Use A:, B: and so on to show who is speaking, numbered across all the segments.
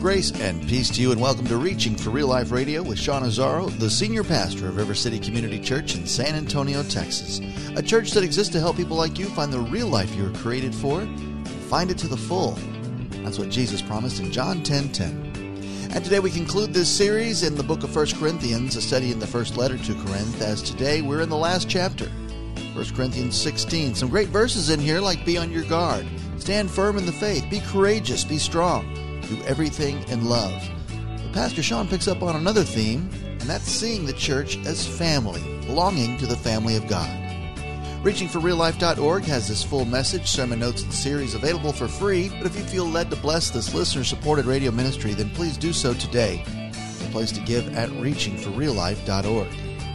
A: Grace and peace to you, and welcome to Reaching for Real Life Radio with Sean Azzaro, the senior pastor of River City Community Church in San Antonio, Texas. A church that exists to help people like you find the real life you were created for and find it to the full. That's what Jesus promised in John 10 10. And today we conclude this series in the book of 1 Corinthians, a study in the first letter to Corinth, as today we're in the last chapter, 1 Corinthians 16. Some great verses in here like be on your guard, stand firm in the faith, be courageous, be strong do everything in love. But Pastor Sean picks up on another theme, and that's seeing the church as family, belonging to the family of God. ReachingForRealLife.org has this full message, sermon notes, and series available for free. But if you feel led to bless this listener supported radio ministry, then please do so today. The place to give at ReachingForRealLife.org.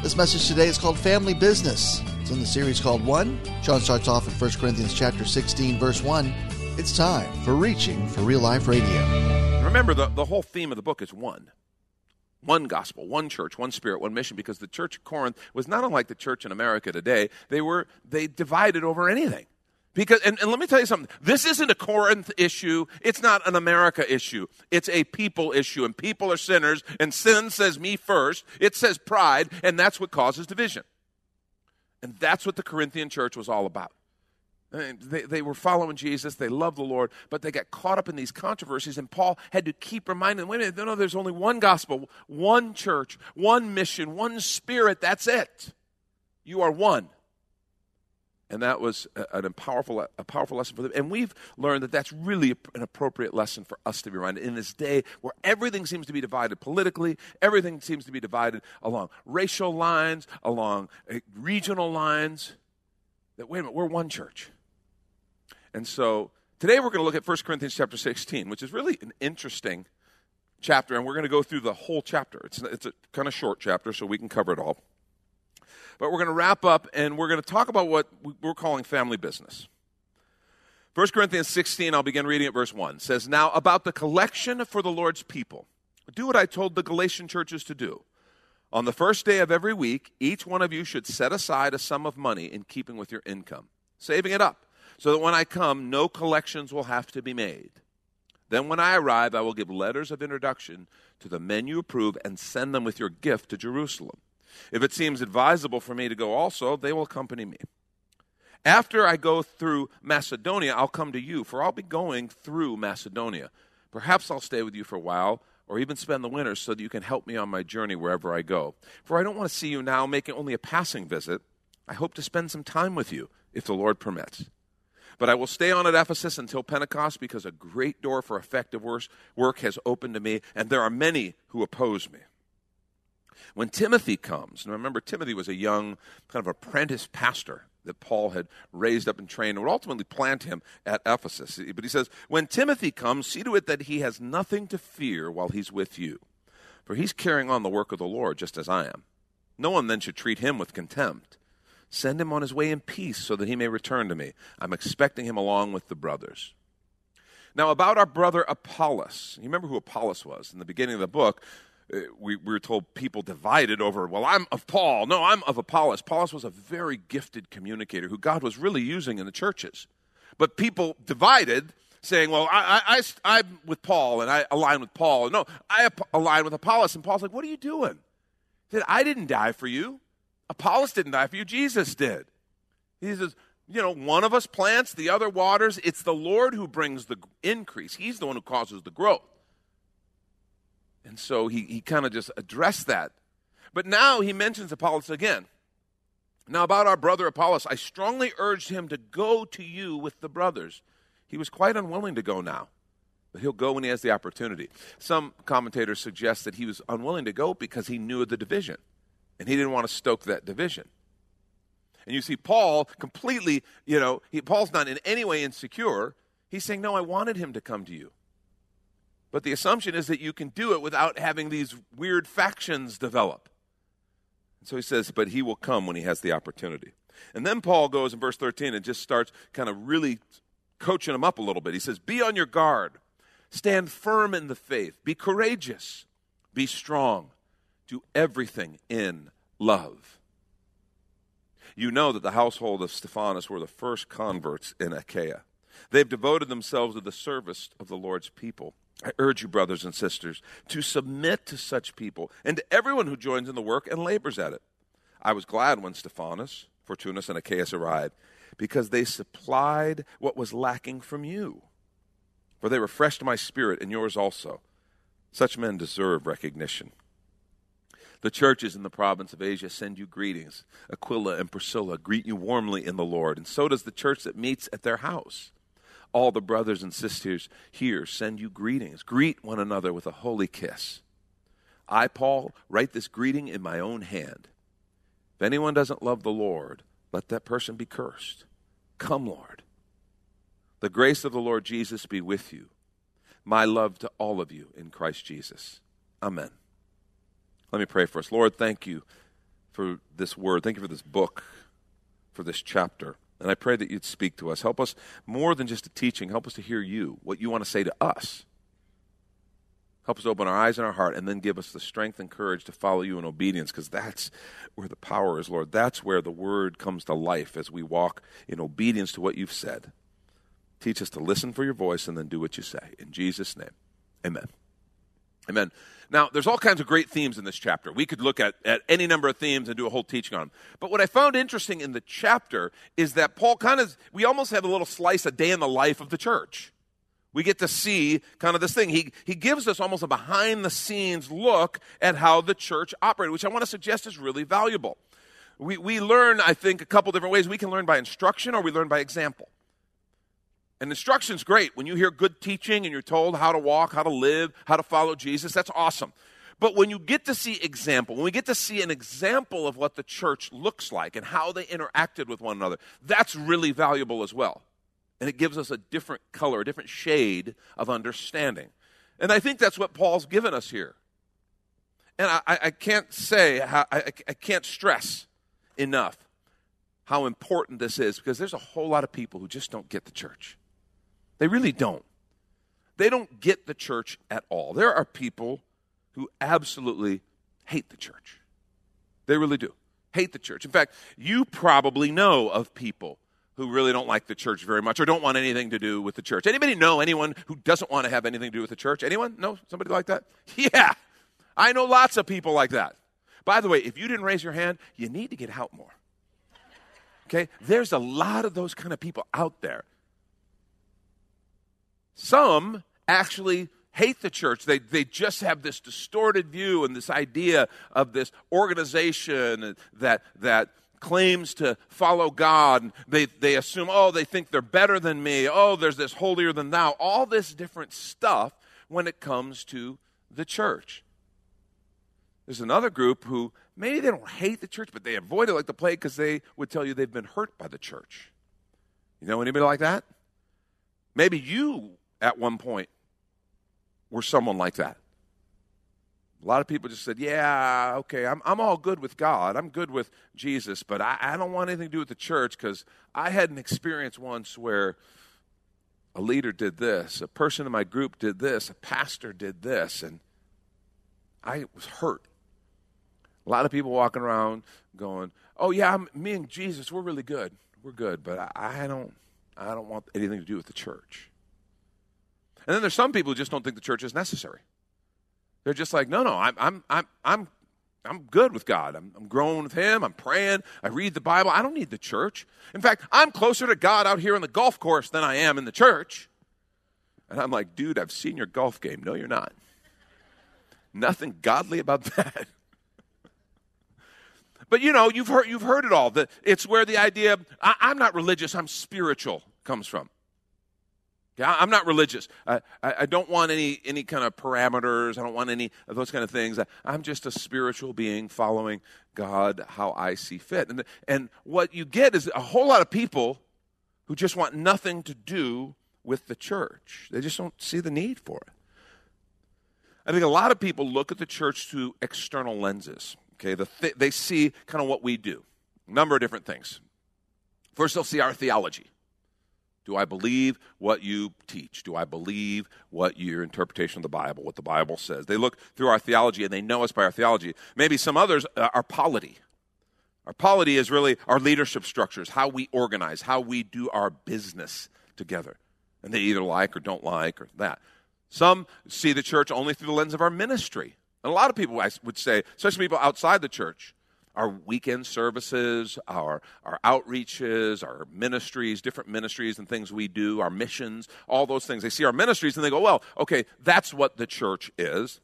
A: This message today is called Family Business. It's in the series called One. Sean starts off in 1 Corinthians chapter 16, verse 1. It's time for Reaching for Real Life Radio.
B: Remember, the, the whole theme of the book is one. One gospel, one church, one spirit, one mission, because the church of Corinth was not unlike the church in America today. They were they divided over anything. Because and, and let me tell you something, this isn't a Corinth issue, it's not an America issue. It's a people issue, and people are sinners, and sin says me first, it says pride, and that's what causes division. And that's what the Corinthian church was all about. They, they were following Jesus, they loved the Lord, but they got caught up in these controversies, and Paul had to keep reminding them wait a minute, no, no, there's only one gospel, one church, one mission, one spirit, that's it. You are one. And that was a, a, powerful, a powerful lesson for them. And we've learned that that's really an appropriate lesson for us to be reminded in this day where everything seems to be divided politically, everything seems to be divided along racial lines, along uh, regional lines. That, wait a minute, we're one church. And so today we're going to look at 1 Corinthians chapter 16, which is really an interesting chapter, and we're going to go through the whole chapter. It's, it's a kind of short chapter, so we can cover it all. But we're going to wrap up, and we're going to talk about what we're calling family business. 1 Corinthians 16, I'll begin reading at verse 1, says, Now about the collection for the Lord's people, do what I told the Galatian churches to do. On the first day of every week, each one of you should set aside a sum of money in keeping with your income, saving it up so that when I come, no collections will have to be made. Then, when I arrive, I will give letters of introduction to the men you approve and send them with your gift to Jerusalem. If it seems advisable for me to go also, they will accompany me. After I go through Macedonia, I'll come to you, for I'll be going through Macedonia. Perhaps I'll stay with you for a while, or even spend the winter so that you can help me on my journey wherever I go. For I don't want to see you now making only a passing visit. I hope to spend some time with you, if the Lord permits. But I will stay on at Ephesus until Pentecost because a great door for effective work has opened to me, and there are many who oppose me. When Timothy comes, and remember, Timothy was a young, kind of apprentice pastor that Paul had raised up and trained and would ultimately plant him at Ephesus. But he says, When Timothy comes, see to it that he has nothing to fear while he's with you, for he's carrying on the work of the Lord just as I am. No one then should treat him with contempt. Send him on his way in peace so that he may return to me. I'm expecting him along with the brothers. Now, about our brother Apollos. You remember who Apollos was? In the beginning of the book, uh, we, we were told people divided over, well, I'm of Paul. No, I'm of Apollos. Apollos was a very gifted communicator who God was really using in the churches. But people divided, saying, well, I, I, I'm with Paul and I align with Paul. No, I align with Apollos. And Paul's like, what are you doing? He said, I didn't die for you. Apollos didn't die for you, Jesus did. He says, you know, one of us plants, the other waters. It's the Lord who brings the increase, He's the one who causes the growth. And so he, he kind of just addressed that. But now he mentions Apollos again. Now, about our brother Apollos, I strongly urged him to go to you with the brothers. He was quite unwilling to go now, but he'll go when he has the opportunity. Some commentators suggest that he was unwilling to go because he knew of the division and he didn't want to stoke that division. And you see, Paul completely, you know, he, Paul's not in any way insecure. He's saying, No, I wanted him to come to you. But the assumption is that you can do it without having these weird factions develop. And So he says, but he will come when he has the opportunity. And then Paul goes in verse 13 and just starts kind of really coaching him up a little bit. He says, Be on your guard, stand firm in the faith, be courageous, be strong, do everything in love. You know that the household of Stephanas were the first converts in Achaia. They've devoted themselves to the service of the Lord's people. I urge you, brothers and sisters, to submit to such people and to everyone who joins in the work and labors at it. I was glad when Stephanas, Fortunatus, and Achaicus arrived, because they supplied what was lacking from you. For they refreshed my spirit and yours also. Such men deserve recognition. The churches in the province of Asia send you greetings. Aquila and Priscilla greet you warmly in the Lord, and so does the church that meets at their house. All the brothers and sisters here send you greetings. Greet one another with a holy kiss. I, Paul, write this greeting in my own hand. If anyone doesn't love the Lord, let that person be cursed. Come, Lord. The grace of the Lord Jesus be with you. My love to all of you in Christ Jesus. Amen. Let me pray for us. Lord, thank you for this word. Thank you for this book, for this chapter. And I pray that you'd speak to us. Help us more than just a teaching. Help us to hear you, what you want to say to us. Help us open our eyes and our heart, and then give us the strength and courage to follow you in obedience, because that's where the power is, Lord. That's where the word comes to life as we walk in obedience to what you've said. Teach us to listen for your voice and then do what you say. In Jesus' name, amen. Amen. Now, there's all kinds of great themes in this chapter. We could look at, at any number of themes and do a whole teaching on them. But what I found interesting in the chapter is that Paul kind of, we almost have a little slice a day in the life of the church. We get to see kind of this thing. He, he gives us almost a behind the scenes look at how the church operated, which I want to suggest is really valuable. We, we learn, I think, a couple different ways. We can learn by instruction or we learn by example. And instruction's great. When you hear good teaching and you're told how to walk, how to live, how to follow Jesus, that's awesome. But when you get to see example, when we get to see an example of what the church looks like and how they interacted with one another, that's really valuable as well. And it gives us a different color, a different shade of understanding. And I think that's what Paul's given us here. And I, I can't say, I, I can't stress enough how important this is because there's a whole lot of people who just don't get the church. They really don't. They don't get the church at all. There are people who absolutely hate the church. They really do. Hate the church. In fact, you probably know of people who really don't like the church very much or don't want anything to do with the church. Anybody know anyone who doesn't want to have anything to do with the church? Anyone? No? Somebody like that? Yeah. I know lots of people like that. By the way, if you didn't raise your hand, you need to get out more. Okay? There's a lot of those kind of people out there. Some actually hate the church. They, they just have this distorted view and this idea of this organization that, that claims to follow God. They, they assume, oh, they think they're better than me. Oh, there's this holier than thou. All this different stuff when it comes to the church. There's another group who maybe they don't hate the church, but they avoid it like the plague because they would tell you they've been hurt by the church. You know anybody like that? Maybe you at one point were someone like that. A lot of people just said, Yeah, okay, I'm, I'm all good with God. I'm good with Jesus, but I, I don't want anything to do with the church because I had an experience once where a leader did this, a person in my group did this, a pastor did this, and I was hurt. A lot of people walking around going, "Oh yeah, I'm, me and Jesus, we're really good. We're good, but I, I don't, I don't want anything to do with the church." And then there's some people who just don't think the church is necessary. They're just like, no, no, I'm, I'm, I'm, I'm, I'm good with God. I'm, I'm growing with Him. I'm praying. I read the Bible. I don't need the church. In fact, I'm closer to God out here on the golf course than I am in the church. And I'm like, dude, I've seen your golf game. No, you're not. Nothing godly about that. but you know, you've heard, you've heard it all. The, it's where the idea, I, I'm not religious, I'm spiritual, comes from. I'm not religious. I, I, don't want any, any kind of parameters. I don't want any of those kind of things. I'm just a spiritual being following God how I see fit. And, and what you get is a whole lot of people who just want nothing to do with the church. They just don't see the need for it. I think a lot of people look at the church through external lenses. Okay, the th- they see kind of what we do, a number of different things. First, they'll see our theology. Do I believe what you teach? Do I believe what your interpretation of the Bible, what the Bible says? They look through our theology and they know us by our theology. Maybe some others uh, are polity. Our polity is really our leadership structures, how we organize, how we do our business together. And they either like or don't like or that. Some see the church only through the lens of our ministry. And a lot of people I would say, especially people outside the church, our weekend services, our, our outreaches, our ministries, different ministries and things we do, our missions, all those things. They see our ministries and they go, well, okay, that's what the church is.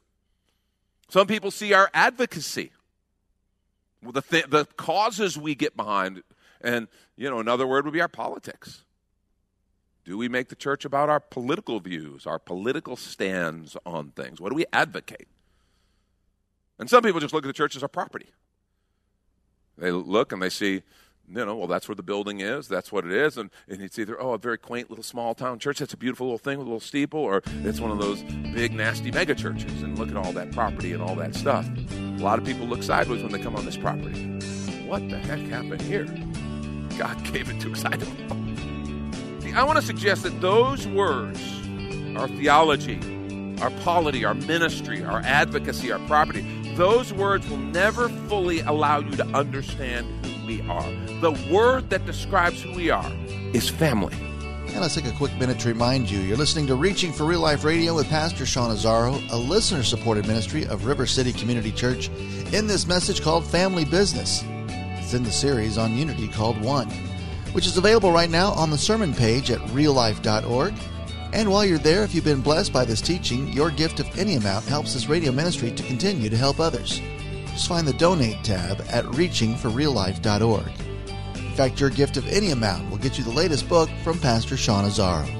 B: Some people see our advocacy, the, th- the causes we get behind. And, you know, another word would be our politics. Do we make the church about our political views, our political stands on things? What do we advocate? And some people just look at the church as our property. They look and they see, you know, well, that's where the building is. That's what it is. And, and it's either, oh, a very quaint little small town church. That's a beautiful little thing with a little steeple, or it's one of those big, nasty mega churches. And look at all that property and all that stuff. A lot of people look sideways when they come on this property. What the heck happened here? God gave it to us. I don't know. See, I want to suggest that those words, our theology, our polity, our ministry, our advocacy, our property, those words will never fully allow you to understand who we are. The word that describes who we are is family.
A: And let's take a quick minute to remind you you're listening to Reaching for Real Life Radio with Pastor Sean Azzaro, a listener supported ministry of River City Community Church, in this message called Family Business. It's in the series on unity called One, which is available right now on the sermon page at reallife.org and while you're there, if you've been blessed by this teaching, your gift of any amount helps this radio ministry to continue to help others. Just find the Donate tab at reachingforreallife.org. In fact, your gift of any amount will get you the latest book from Pastor Sean Azzaro.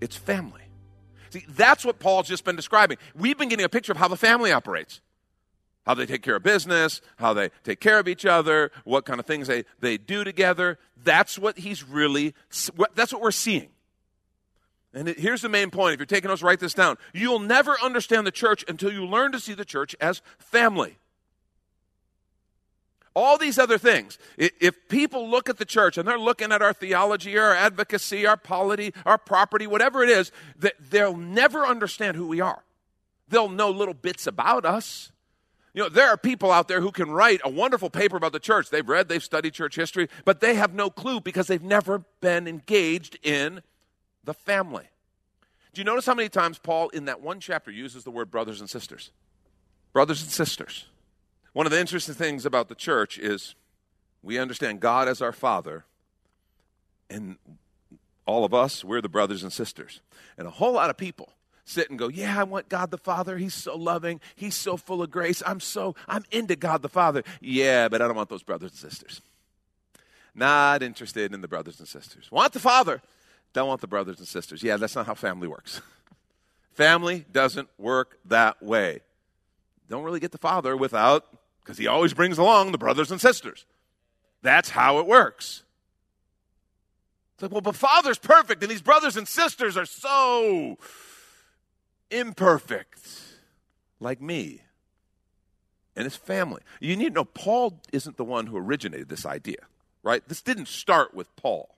B: It's family. See, that's what Paul's just been describing. We've been getting a picture of how the family operates. How they take care of business, how they take care of each other, what kind of things they, they do together. That's what he's really, that's what we're seeing. And here's the main point. If you're taking notes, write this down. You'll never understand the church until you learn to see the church as family all these other things. If people look at the church and they're looking at our theology, our advocacy, our polity, our property, whatever it is, they'll never understand who we are. They'll know little bits about us. You know, there are people out there who can write a wonderful paper about the church. They've read, they've studied church history, but they have no clue because they've never been engaged in the family. Do you notice how many times Paul, in that one chapter, uses the word brothers and sisters? Brothers and sisters. One of the interesting things about the church is we understand God as our Father, and all of us, we're the brothers and sisters. And a whole lot of people sit and go, Yeah, I want God the Father. He's so loving. He's so full of grace. I'm so, I'm into God the Father. Yeah, but I don't want those brothers and sisters. Not interested in the brothers and sisters. Want the Father, don't want the brothers and sisters. Yeah, that's not how family works. family doesn't work that way. Don't really get the Father without because he always brings along the brothers and sisters. That's how it works. It's like, well, but Father's perfect, and these brothers and sisters are so imperfect, like me and his family. You need to know Paul isn't the one who originated this idea, right? This didn't start with Paul.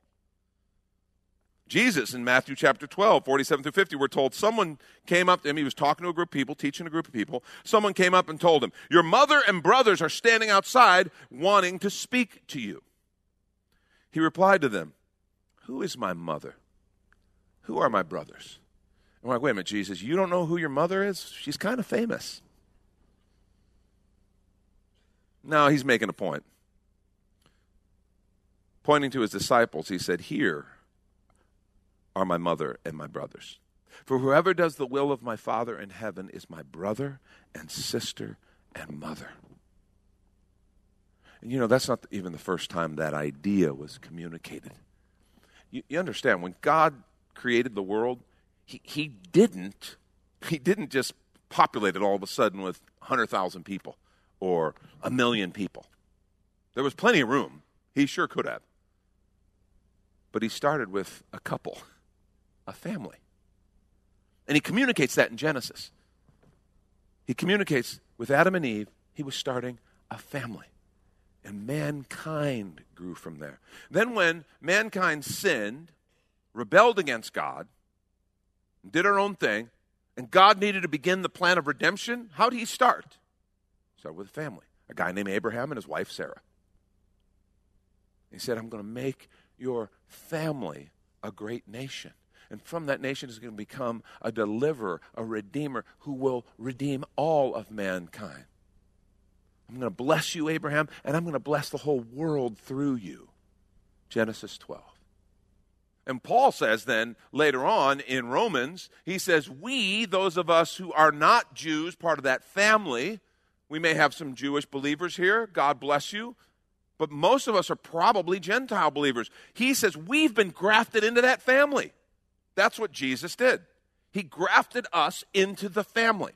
B: Jesus in Matthew chapter 12, 47 through 50, we're told someone came up to him. He was talking to a group of people, teaching a group of people. Someone came up and told him, Your mother and brothers are standing outside wanting to speak to you. He replied to them, Who is my mother? Who are my brothers? I'm like, Wait a minute, Jesus, you don't know who your mother is? She's kind of famous. Now he's making a point. Pointing to his disciples, he said, Here are my mother and my brothers. For whoever does the will of my Father in heaven is my brother and sister and mother. And you know, that's not even the first time that idea was communicated. You, you understand, when God created the world, he, he didn't he didn't just populate it all of a sudden with 100,000 people or a million people. There was plenty of room. He sure could have. But he started with a couple a family. And he communicates that in Genesis. He communicates with Adam and Eve, he was starting a family. And mankind grew from there. Then, when mankind sinned, rebelled against God, did our own thing, and God needed to begin the plan of redemption, how did he start? Start with a family. A guy named Abraham and his wife Sarah. He said, I'm going to make your family a great nation. And from that nation is going to become a deliverer, a redeemer who will redeem all of mankind. I'm going to bless you, Abraham, and I'm going to bless the whole world through you. Genesis 12. And Paul says then later on in Romans, he says, We, those of us who are not Jews, part of that family, we may have some Jewish believers here. God bless you. But most of us are probably Gentile believers. He says, We've been grafted into that family. That's what Jesus did. He grafted us into the family.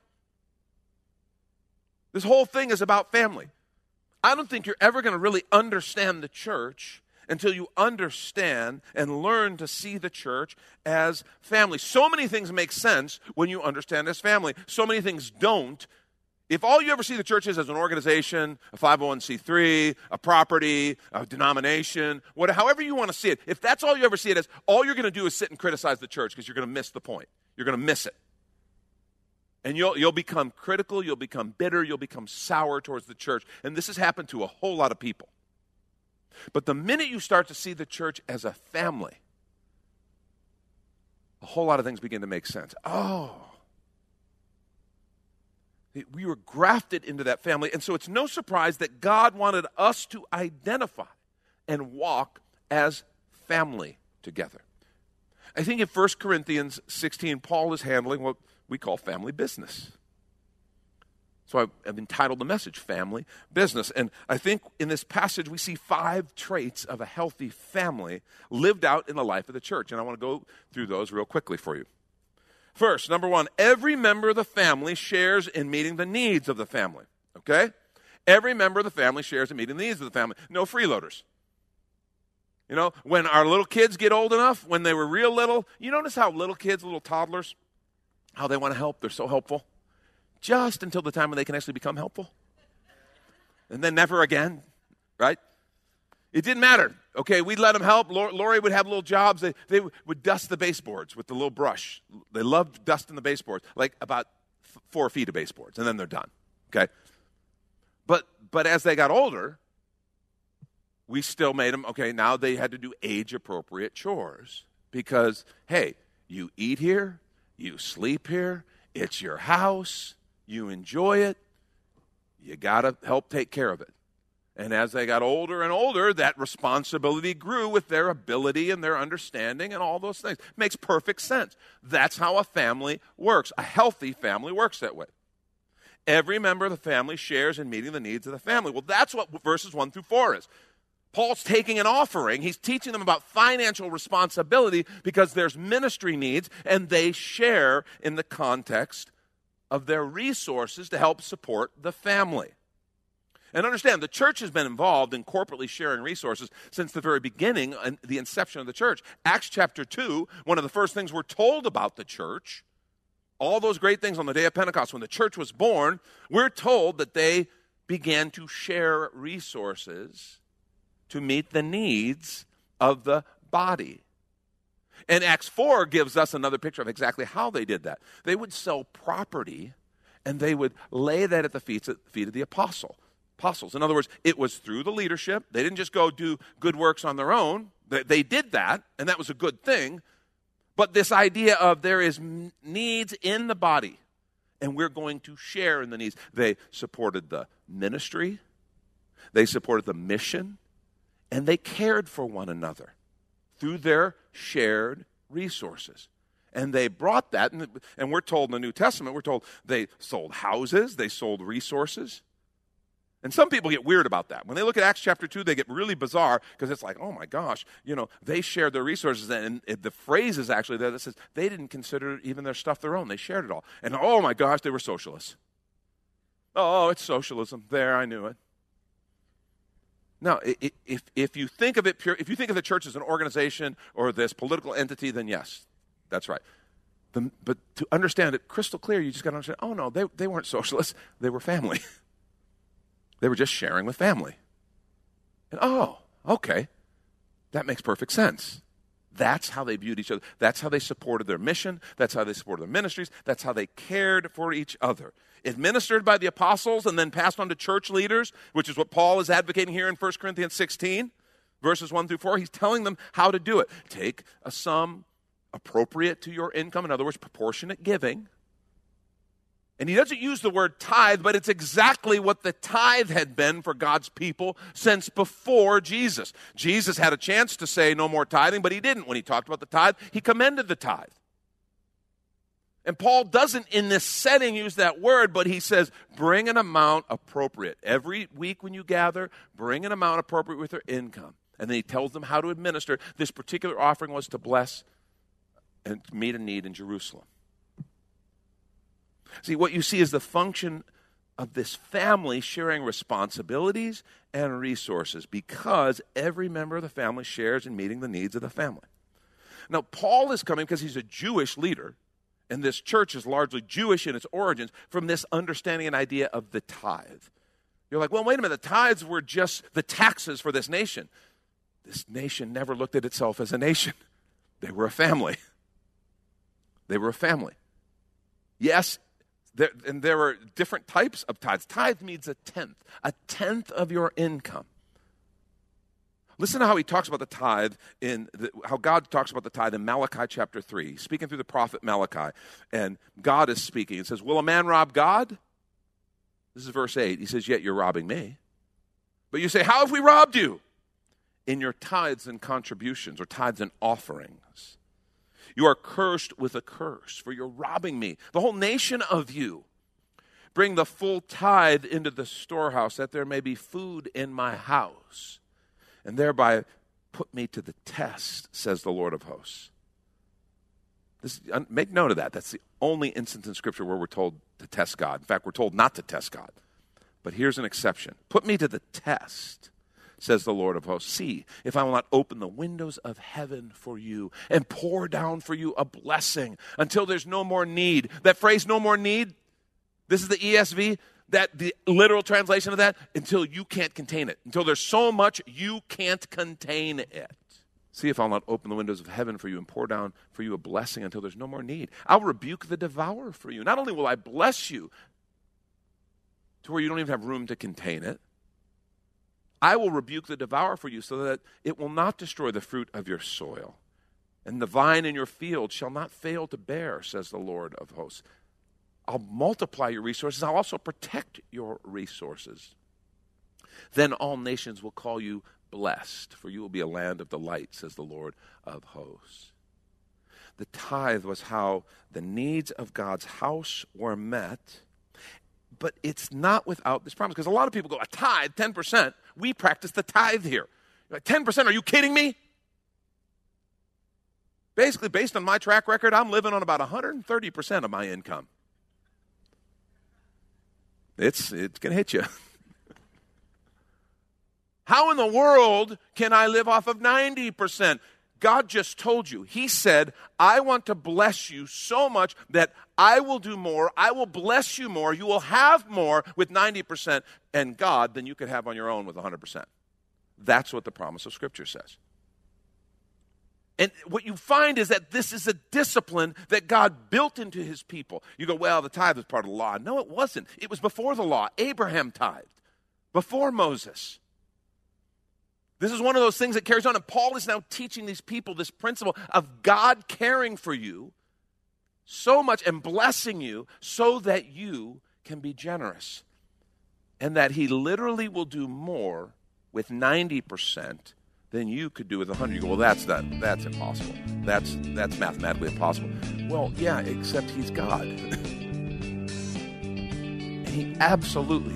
B: This whole thing is about family. I don't think you're ever going to really understand the church until you understand and learn to see the church as family. So many things make sense when you understand as family, so many things don't if all you ever see the church is as an organization, a 501c3, a property, a denomination, whatever, however you want to see it, if that's all you ever see it as, all you're going to do is sit and criticize the church because you're going to miss the point. You're going to miss it. And you'll, you'll become critical, you'll become bitter, you'll become sour towards the church. And this has happened to a whole lot of people. But the minute you start to see the church as a family, a whole lot of things begin to make sense. Oh, we were grafted into that family. And so it's no surprise that God wanted us to identify and walk as family together. I think in 1 Corinthians 16, Paul is handling what we call family business. So I've entitled the message Family Business. And I think in this passage we see five traits of a healthy family lived out in the life of the church. And I want to go through those real quickly for you. First, number one, every member of the family shares in meeting the needs of the family. Okay? Every member of the family shares in meeting the needs of the family. No freeloaders. You know, when our little kids get old enough, when they were real little, you notice how little kids, little toddlers, how they want to help? They're so helpful. Just until the time when they can actually become helpful. And then never again, right? It didn't matter. Okay, we'd let them help. Lori would have little jobs. They, they would dust the baseboards with the little brush. They loved dusting the baseboards, like about f- four feet of baseboards, and then they're done. Okay? But, but as they got older, we still made them, okay, now they had to do age appropriate chores because, hey, you eat here, you sleep here, it's your house, you enjoy it, you got to help take care of it. And as they got older and older, that responsibility grew with their ability and their understanding and all those things. Makes perfect sense. That's how a family works. A healthy family works that way. Every member of the family shares in meeting the needs of the family. Well, that's what verses 1 through 4 is. Paul's taking an offering. He's teaching them about financial responsibility because there's ministry needs, and they share in the context of their resources to help support the family. And understand, the church has been involved in corporately sharing resources since the very beginning, and the inception of the church. Acts chapter 2, one of the first things we're told about the church, all those great things on the day of Pentecost, when the church was born, we're told that they began to share resources to meet the needs of the body. And Acts 4 gives us another picture of exactly how they did that. They would sell property and they would lay that at the feet, of the apostle, apostles. In other words, it was through the leadership. They didn't just go do good works on their own. They, they did that, and that was a good thing. But this idea of there is needs in the body, and we're going to share in the needs. They supported the ministry, they supported the mission, and they cared for one another through their shared resources. And they brought that, and, and we're told in the New Testament, we're told they sold houses, they sold resources. And some people get weird about that. When they look at Acts chapter 2, they get really bizarre because it's like, oh my gosh, you know, they shared their resources. And the phrase is actually there that says they didn't consider even their stuff their own. They shared it all. And oh my gosh, they were socialists. Oh, it's socialism. There, I knew it. Now, if, if you think of it pure, if you think of the church as an organization or this political entity, then yes, that's right. The, but to understand it crystal clear, you just got to understand oh, no, they, they weren't socialists, they were family. they were just sharing with family. And oh, okay, that makes perfect sense. That's how they viewed each other. That's how they supported their mission. That's how they supported their ministries. That's how they cared for each other. Administered by the apostles and then passed on to church leaders, which is what Paul is advocating here in 1 Corinthians 16, verses 1 through 4. He's telling them how to do it. Take a sum appropriate to your income, in other words, proportionate giving and he doesn't use the word tithe, but it's exactly what the tithe had been for God's people since before Jesus. Jesus had a chance to say no more tithing, but he didn't. When he talked about the tithe, he commended the tithe. And Paul doesn't in this setting use that word, but he says, bring an amount appropriate. Every week when you gather, bring an amount appropriate with your income. And then he tells them how to administer. This particular offering was to bless and meet a need in Jerusalem. See, what you see is the function of this family sharing responsibilities and resources because every member of the family shares in meeting the needs of the family. Now, Paul is coming because he's a Jewish leader, and this church is largely Jewish in its origins from this understanding and idea of the tithe. You're like, well, wait a minute, the tithes were just the taxes for this nation. This nation never looked at itself as a nation, they were a family. They were a family. Yes, there, and there are different types of tithes. Tithe means a tenth, a tenth of your income. Listen to how he talks about the tithe in the, how God talks about the tithe in Malachi chapter 3, speaking through the prophet Malachi. And God is speaking. It says, Will a man rob God? This is verse 8. He says, Yet you're robbing me. But you say, How have we robbed you? In your tithes and contributions, or tithes and offerings. You are cursed with a curse, for you're robbing me, the whole nation of you. Bring the full tithe into the storehouse, that there may be food in my house, and thereby put me to the test, says the Lord of hosts. This, make note of that. That's the only instance in Scripture where we're told to test God. In fact, we're told not to test God. But here's an exception put me to the test says the Lord of hosts. See if I will not open the windows of heaven for you and pour down for you a blessing until there's no more need. That phrase, no more need, this is the ESV. That the literal translation of that, until you can't contain it, until there's so much you can't contain it. See if I'll not open the windows of heaven for you and pour down for you a blessing until there's no more need. I'll rebuke the devourer for you. Not only will I bless you to where you don't even have room to contain it, I will rebuke the devourer for you, so that it will not destroy the fruit of your soil. And the vine in your field shall not fail to bear, says the Lord of hosts. I'll multiply your resources. I'll also protect your resources. Then all nations will call you blessed, for you will be a land of delight, says the Lord of hosts. The tithe was how the needs of God's house were met but it's not without this promise. Because a lot of people go, a tithe, 10%. We practice the tithe here. Like, 10%, are you kidding me? Basically, based on my track record, I'm living on about 130% of my income. It's, it's going to hit you. How in the world can I live off of 90%? God just told you. He said, I want to bless you so much that I will do more. I will bless you more. You will have more with 90% and God than you could have on your own with 100%. That's what the promise of Scripture says. And what you find is that this is a discipline that God built into his people. You go, well, the tithe was part of the law. No, it wasn't. It was before the law. Abraham tithed, before Moses. This is one of those things that carries on. And Paul is now teaching these people this principle of God caring for you so much and blessing you so that you can be generous. And that he literally will do more with 90% than you could do with 100. You go, well, that's not, that's impossible. That's, that's mathematically impossible. Well, yeah, except he's God. and he absolutely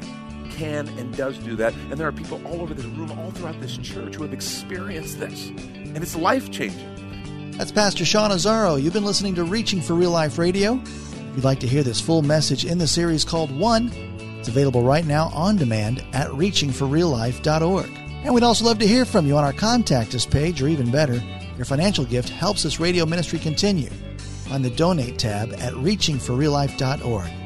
B: can and does do that. And there are people all over this room, all throughout this church, who have experienced this. And it's life changing.
A: That's Pastor Sean Azzaro. You've been listening to Reaching for Real Life Radio. If you'd like to hear this full message in the series called One, it's available right now on demand at reachingforreallife.org. And we'd also love to hear from you on our Contact Us page, or even better, your financial gift helps this radio ministry continue on the Donate tab at reachingforreallife.org.